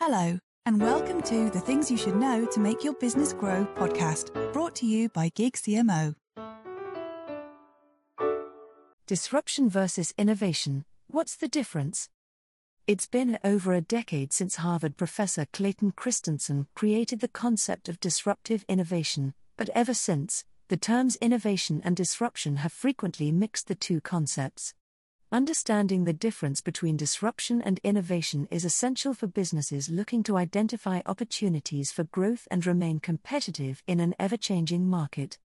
Hello, and welcome to the Things You Should Know to Make Your Business Grow podcast, brought to you by Gig CMO. Disruption versus innovation what's the difference? It's been over a decade since Harvard professor Clayton Christensen created the concept of disruptive innovation, but ever since, the terms innovation and disruption have frequently mixed the two concepts. Understanding the difference between disruption and innovation is essential for businesses looking to identify opportunities for growth and remain competitive in an ever changing market.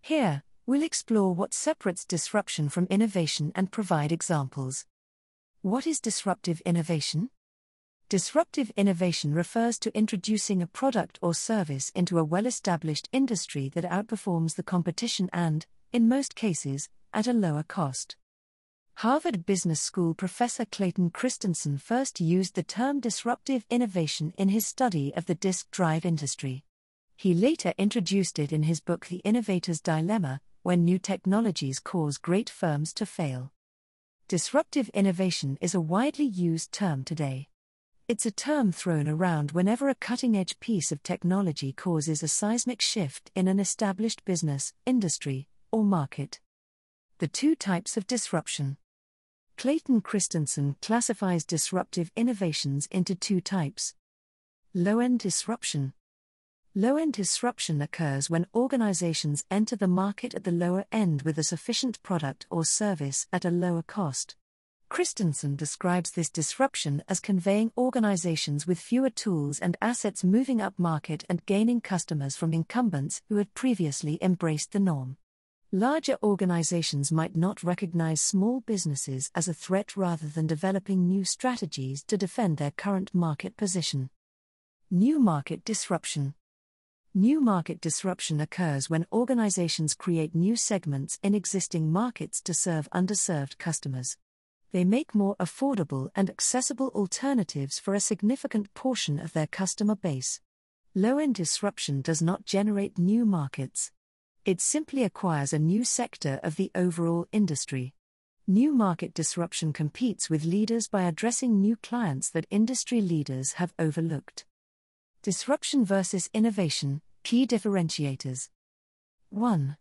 Here, we'll explore what separates disruption from innovation and provide examples. What is disruptive innovation? Disruptive innovation refers to introducing a product or service into a well established industry that outperforms the competition and, in most cases, at a lower cost. Harvard Business School professor Clayton Christensen first used the term disruptive innovation in his study of the disk drive industry. He later introduced it in his book The Innovator's Dilemma When New Technologies Cause Great Firms to Fail. Disruptive innovation is a widely used term today. It's a term thrown around whenever a cutting edge piece of technology causes a seismic shift in an established business, industry, or market. The two types of disruption. Clayton Christensen classifies disruptive innovations into two types low end disruption. Low end disruption occurs when organizations enter the market at the lower end with a sufficient product or service at a lower cost. Christensen describes this disruption as conveying organizations with fewer tools and assets moving up market and gaining customers from incumbents who had previously embraced the norm. Larger organizations might not recognize small businesses as a threat rather than developing new strategies to defend their current market position. New market disruption. New market disruption occurs when organizations create new segments in existing markets to serve underserved customers. They make more affordable and accessible alternatives for a significant portion of their customer base. Low end disruption does not generate new markets. It simply acquires a new sector of the overall industry. New market disruption competes with leaders by addressing new clients that industry leaders have overlooked. Disruption versus innovation Key differentiators 1.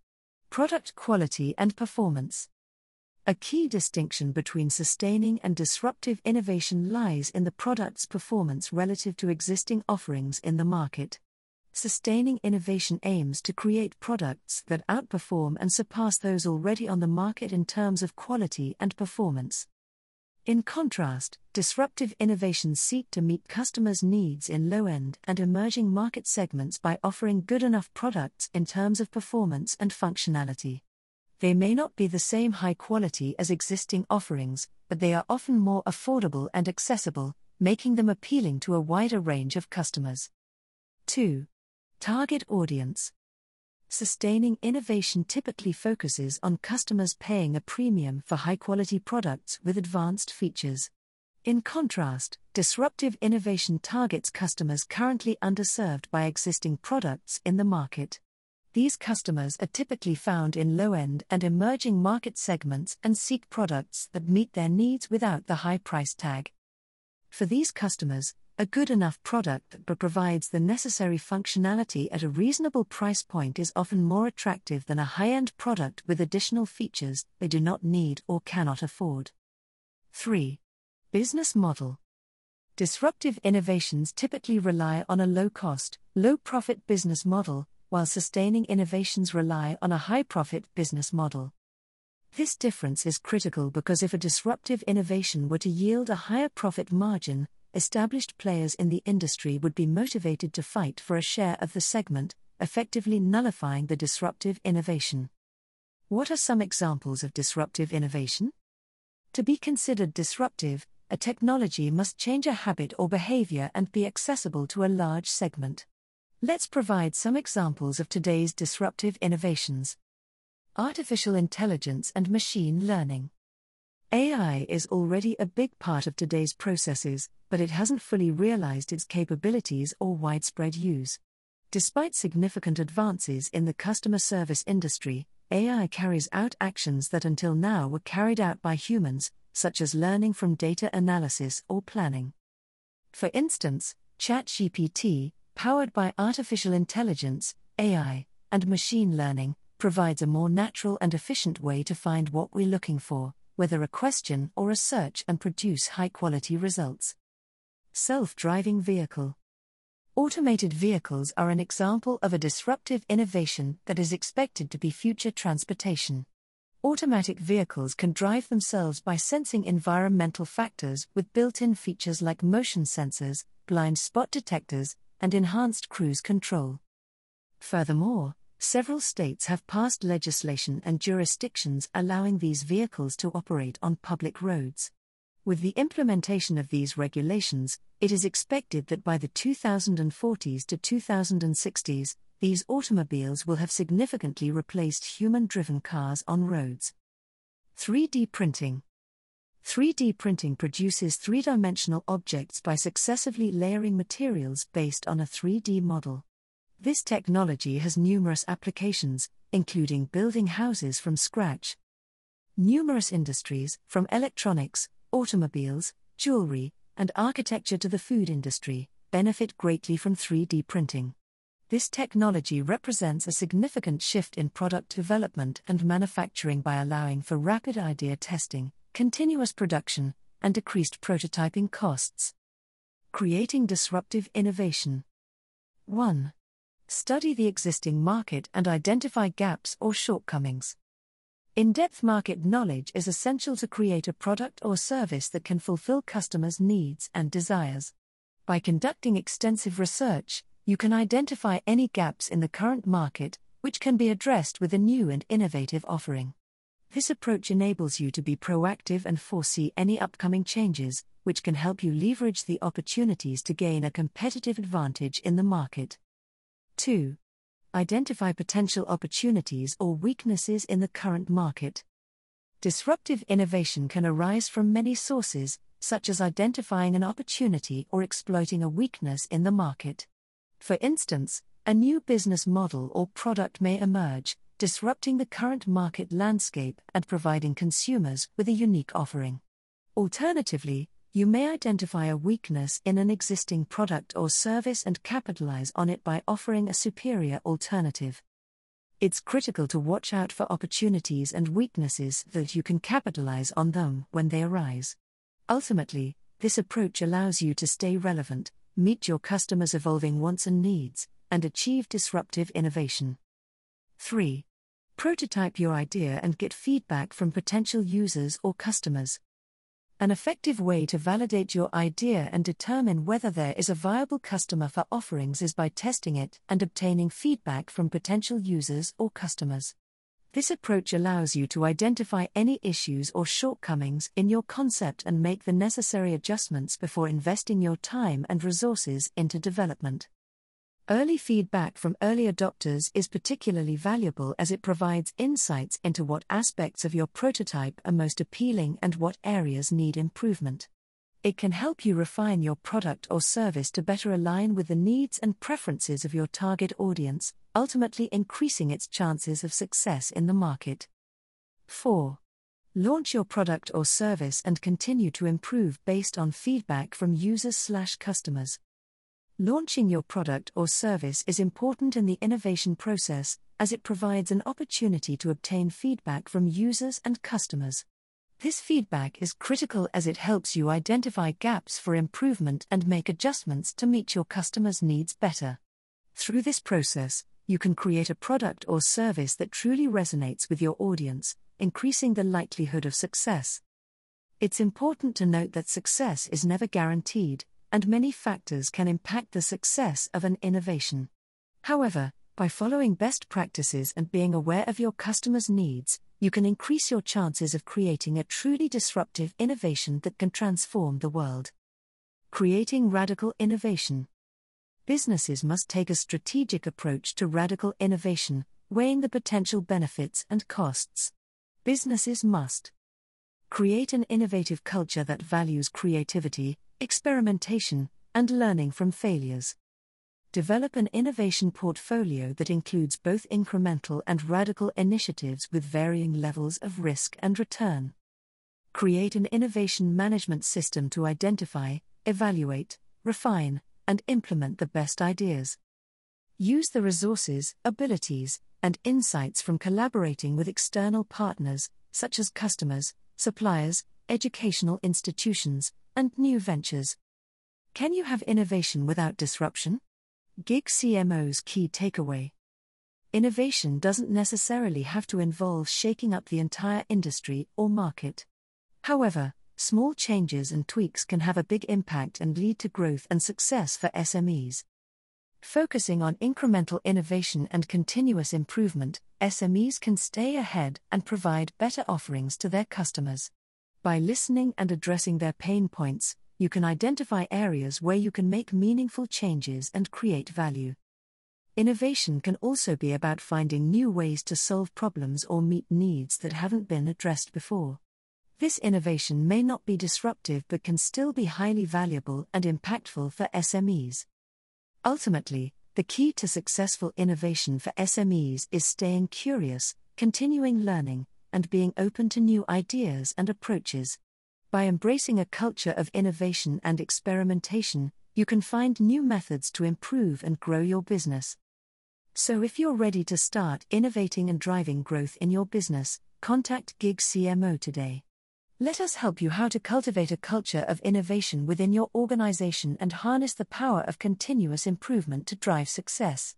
Product quality and performance. A key distinction between sustaining and disruptive innovation lies in the product's performance relative to existing offerings in the market. Sustaining innovation aims to create products that outperform and surpass those already on the market in terms of quality and performance. In contrast, disruptive innovations seek to meet customers' needs in low end and emerging market segments by offering good enough products in terms of performance and functionality. They may not be the same high quality as existing offerings, but they are often more affordable and accessible, making them appealing to a wider range of customers. 2. Target audience. Sustaining innovation typically focuses on customers paying a premium for high quality products with advanced features. In contrast, disruptive innovation targets customers currently underserved by existing products in the market. These customers are typically found in low end and emerging market segments and seek products that meet their needs without the high price tag. For these customers, a good enough product that provides the necessary functionality at a reasonable price point is often more attractive than a high end product with additional features they do not need or cannot afford. 3. Business Model Disruptive innovations typically rely on a low cost, low profit business model, while sustaining innovations rely on a high profit business model. This difference is critical because if a disruptive innovation were to yield a higher profit margin, established players in the industry would be motivated to fight for a share of the segment, effectively nullifying the disruptive innovation. What are some examples of disruptive innovation? To be considered disruptive, a technology must change a habit or behavior and be accessible to a large segment. Let's provide some examples of today's disruptive innovations. Artificial intelligence and machine learning. AI is already a big part of today's processes, but it hasn't fully realized its capabilities or widespread use. Despite significant advances in the customer service industry, AI carries out actions that until now were carried out by humans, such as learning from data analysis or planning. For instance, ChatGPT, powered by artificial intelligence, AI, and machine learning, provides a more natural and efficient way to find what we're looking for, whether a question or a search, and produce high quality results. Self driving vehicle. Automated vehicles are an example of a disruptive innovation that is expected to be future transportation. Automatic vehicles can drive themselves by sensing environmental factors with built in features like motion sensors, blind spot detectors, and enhanced cruise control. Furthermore, several states have passed legislation and jurisdictions allowing these vehicles to operate on public roads. With the implementation of these regulations, it is expected that by the 2040s to 2060s, these automobiles will have significantly replaced human driven cars on roads. 3D printing 3D printing produces three dimensional objects by successively layering materials based on a 3D model. This technology has numerous applications, including building houses from scratch. Numerous industries, from electronics, automobiles, jewelry, and architecture to the food industry, benefit greatly from 3D printing. This technology represents a significant shift in product development and manufacturing by allowing for rapid idea testing, continuous production, and decreased prototyping costs. Creating disruptive innovation. 1. Study the existing market and identify gaps or shortcomings. In depth market knowledge is essential to create a product or service that can fulfill customers' needs and desires. By conducting extensive research, you can identify any gaps in the current market, which can be addressed with a new and innovative offering. This approach enables you to be proactive and foresee any upcoming changes, which can help you leverage the opportunities to gain a competitive advantage in the market. 2. Identify potential opportunities or weaknesses in the current market. Disruptive innovation can arise from many sources, such as identifying an opportunity or exploiting a weakness in the market. For instance, a new business model or product may emerge, disrupting the current market landscape and providing consumers with a unique offering. Alternatively, you may identify a weakness in an existing product or service and capitalize on it by offering a superior alternative. It's critical to watch out for opportunities and weaknesses that you can capitalize on them when they arise. Ultimately, this approach allows you to stay relevant, meet your customers' evolving wants and needs, and achieve disruptive innovation. 3. Prototype your idea and get feedback from potential users or customers. An effective way to validate your idea and determine whether there is a viable customer for offerings is by testing it and obtaining feedback from potential users or customers. This approach allows you to identify any issues or shortcomings in your concept and make the necessary adjustments before investing your time and resources into development. Early feedback from early adopters is particularly valuable as it provides insights into what aspects of your prototype are most appealing and what areas need improvement. It can help you refine your product or service to better align with the needs and preferences of your target audience, ultimately increasing its chances of success in the market. 4. Launch your product or service and continue to improve based on feedback from users/customers. Launching your product or service is important in the innovation process, as it provides an opportunity to obtain feedback from users and customers. This feedback is critical as it helps you identify gaps for improvement and make adjustments to meet your customers' needs better. Through this process, you can create a product or service that truly resonates with your audience, increasing the likelihood of success. It's important to note that success is never guaranteed, and many factors can impact the success of an innovation. However, by following best practices and being aware of your customers' needs, you can increase your chances of creating a truly disruptive innovation that can transform the world. Creating radical innovation. Businesses must take a strategic approach to radical innovation, weighing the potential benefits and costs. Businesses must create an innovative culture that values creativity, experimentation, and learning from failures. Develop an innovation portfolio that includes both incremental and radical initiatives with varying levels of risk and return. Create an innovation management system to identify, evaluate, refine, and implement the best ideas. Use the resources, abilities, and insights from collaborating with external partners, such as customers, suppliers, educational institutions, and new ventures. Can you have innovation without disruption? Gig CMO's key takeaway. Innovation doesn't necessarily have to involve shaking up the entire industry or market. However, small changes and tweaks can have a big impact and lead to growth and success for SMEs. Focusing on incremental innovation and continuous improvement, SMEs can stay ahead and provide better offerings to their customers. By listening and addressing their pain points, you can identify areas where you can make meaningful changes and create value. Innovation can also be about finding new ways to solve problems or meet needs that haven't been addressed before. This innovation may not be disruptive but can still be highly valuable and impactful for SMEs. Ultimately, the key to successful innovation for SMEs is staying curious, continuing learning, and being open to new ideas and approaches. By embracing a culture of innovation and experimentation, you can find new methods to improve and grow your business. So, if you're ready to start innovating and driving growth in your business, contact Gig CMO today. Let us help you how to cultivate a culture of innovation within your organization and harness the power of continuous improvement to drive success.